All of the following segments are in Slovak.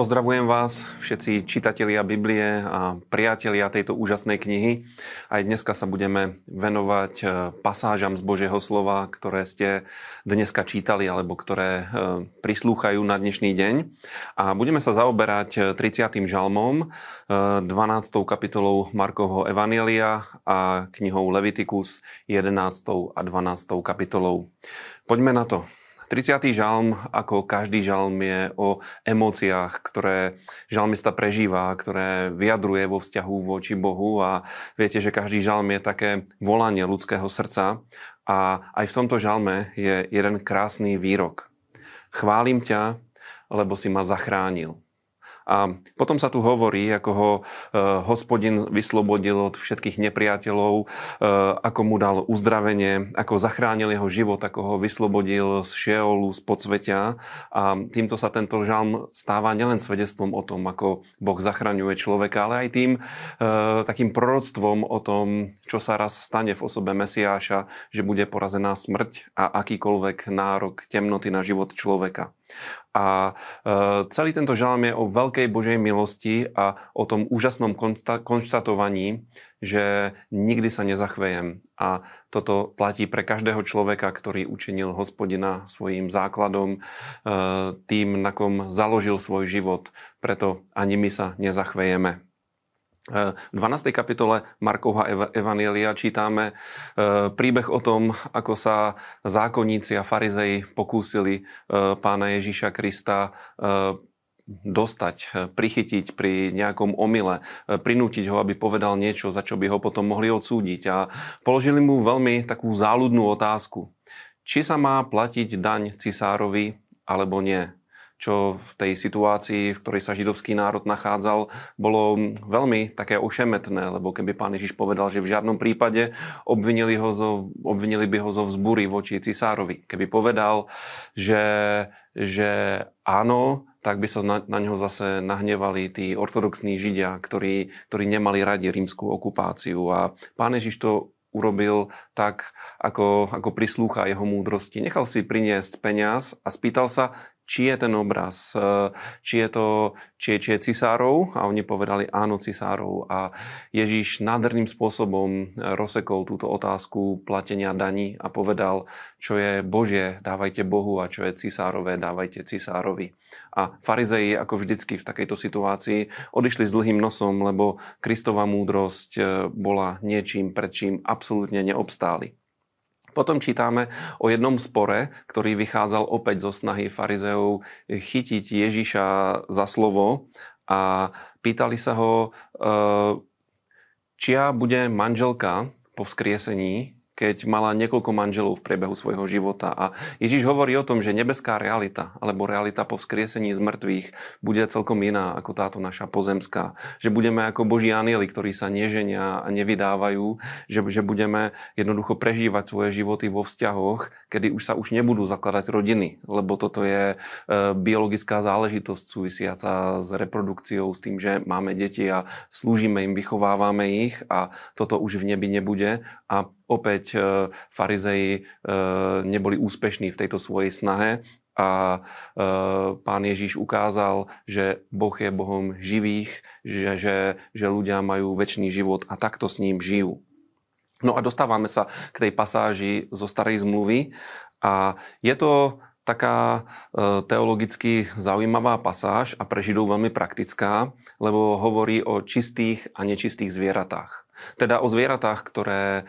Pozdravujem vás, všetci čitatelia Biblie a priatelia tejto úžasnej knihy. Aj dneska sa budeme venovať e, pasážam z Božieho slova, ktoré ste dneska čítali alebo ktoré e, prislúchajú na dnešný deň. A budeme sa zaoberať 30. E, žalmom, 12. kapitolou Markovho Evanielia a knihou Levitikus 11. a 12. kapitolou. Poďme na to. 30. žalm, ako každý žalm, je o emóciách, ktoré žalmista prežíva, ktoré vyjadruje vo vzťahu voči Bohu a viete, že každý žalm je také volanie ľudského srdca a aj v tomto žalme je jeden krásny výrok. Chválim ťa, lebo si ma zachránil. A potom sa tu hovorí, ako ho e, hospodin vyslobodil od všetkých nepriateľov, e, ako mu dal uzdravenie, ako zachránil jeho život, ako ho vyslobodil z šeolu, z podsvetia. A týmto sa tento žalm stáva nielen svedectvom o tom, ako Boh zachraňuje človeka, ale aj tým e, takým proroctvom o tom, čo sa raz stane v osobe Mesiáša, že bude porazená smrť a akýkoľvek nárok temnoty na život človeka. A e, celý tento žalm je o veľkej Božej milosti a o tom úžasnom konštatovaní, že nikdy sa nezachvejem. A toto platí pre každého človeka, ktorý učinil hospodina svojim základom, e, tým, na kom založil svoj život. Preto ani my sa nezachvejeme. V 12. kapitole Markovha Evanielia čítame e, príbeh o tom, ako sa zákonníci a farizei pokúsili e, pána Ježíša Krista dostať, prichytiť pri nejakom omyle, prinútiť ho, aby povedal niečo, za čo by ho potom mohli odsúdiť. A položili mu veľmi takú záľudnú otázku. Či sa má platiť daň cisárovi, alebo nie? Čo v tej situácii, v ktorej sa židovský národ nachádzal, bolo veľmi také ošemetné, lebo keby pán Ježiš povedal, že v žiadnom prípade obvinili, ho zo, obvinili by ho zo vzbury voči cisárovi. Keby povedal, že, že áno, tak by sa na, na ňo zase nahnevali tí ortodoxní židia, ktorí, ktorí nemali radi rímskú okupáciu. A pán Ježiš to urobil tak, ako, ako prislúcha jeho múdrosti. Nechal si priniesť peniaz a spýtal sa, či je ten obraz, e, či je to či je, či je cisárov a oni povedali áno cisárov a Ježíš nádherným spôsobom rozsekol túto otázku platenia daní a povedal, čo je Božie, dávajte Bohu a čo je cisárové, dávajte cisárovi. A farizeji, ako vždycky v takejto situácii, odišli s dlhým nosom, lebo Kristova múdrosť e, bola niečím, pred čím absolútne neobstáli. Potom čítame o jednom spore, ktorý vychádzal opäť zo snahy farizeov chytiť Ježiša za slovo a pýtali sa ho, eh, čia bude manželka po vzkriesení keď mala niekoľko manželov v priebehu svojho života. A Ježiš hovorí o tom, že nebeská realita, alebo realita po vzkriesení z mŕtvych bude celkom iná ako táto naša pozemská. Že budeme ako Boží anieli, ktorí sa neženia a nevydávajú, že, že budeme jednoducho prežívať svoje životy vo vzťahoch, kedy už sa už nebudú zakladať rodiny, lebo toto je e, biologická záležitosť súvisiaca s reprodukciou, s tým, že máme deti a slúžime im, vychovávame ich a toto už v nebi nebude. A opäť e, farizei e, neboli úspešní v tejto svojej snahe a e, pán Ježíš ukázal, že Boh je Bohom živých, že, že, že ľudia majú väčší život a takto s ním žijú. No a dostávame sa k tej pasáži zo starej zmluvy a je to taká teologicky zaujímavá pasáž a pre Židov veľmi praktická, lebo hovorí o čistých a nečistých zvieratách. Teda o zvieratách, ktoré e,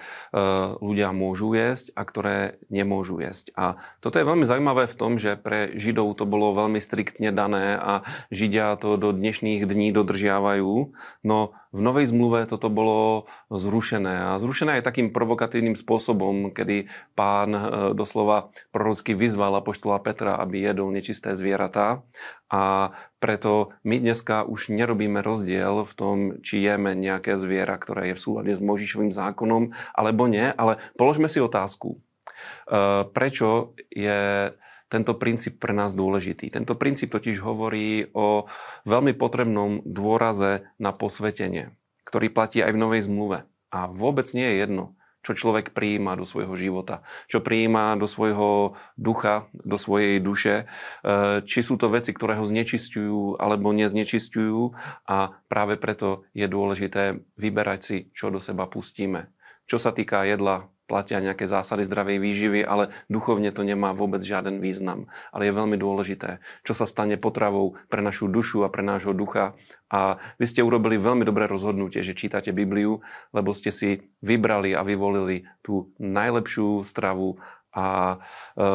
ľudia môžu jesť a ktoré nemôžu jesť. A toto je veľmi zaujímavé v tom, že pre Židov to bolo veľmi striktne dané a Židia to do dnešných dní dodržiavajú. No v Novej zmluve toto bolo zrušené. A zrušené je takým provokatívnym spôsobom, kedy pán e, doslova prorocky vyzval apoštola Petra, aby jedol nečisté zvieratá. A preto my dneska už nerobíme rozdiel v tom, či jeme nejaké zviera, ktoré je v súlade s Možišovým zákonom, alebo nie. Ale položme si otázku. E, prečo je tento princíp pre nás dôležitý. Tento princíp totiž hovorí o veľmi potrebnom dôraze na posvetenie, ktorý platí aj v Novej zmluve. A vôbec nie je jedno, čo človek prijíma do svojho života, čo prijíma do svojho ducha, do svojej duše, e, či sú to veci, ktoré ho znečistujú alebo neznečistujú a práve preto je dôležité vyberať si, čo do seba pustíme. Čo sa týka jedla, platia nejaké zásady zdravej výživy, ale duchovne to nemá vôbec žiaden význam. Ale je veľmi dôležité, čo sa stane potravou pre našu dušu a pre nášho ducha. A vy ste urobili veľmi dobré rozhodnutie, že čítate Bibliu, lebo ste si vybrali a vyvolili tú najlepšiu stravu a e,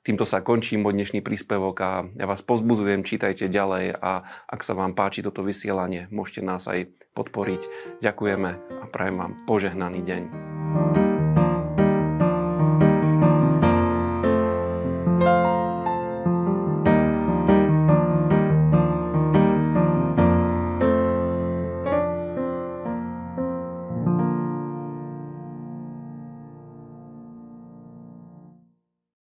týmto sa končí môj dnešný príspevok a ja vás pozbudzujem, čítajte ďalej a ak sa vám páči toto vysielanie, môžete nás aj podporiť. Ďakujeme a prajem vám požehnaný deň.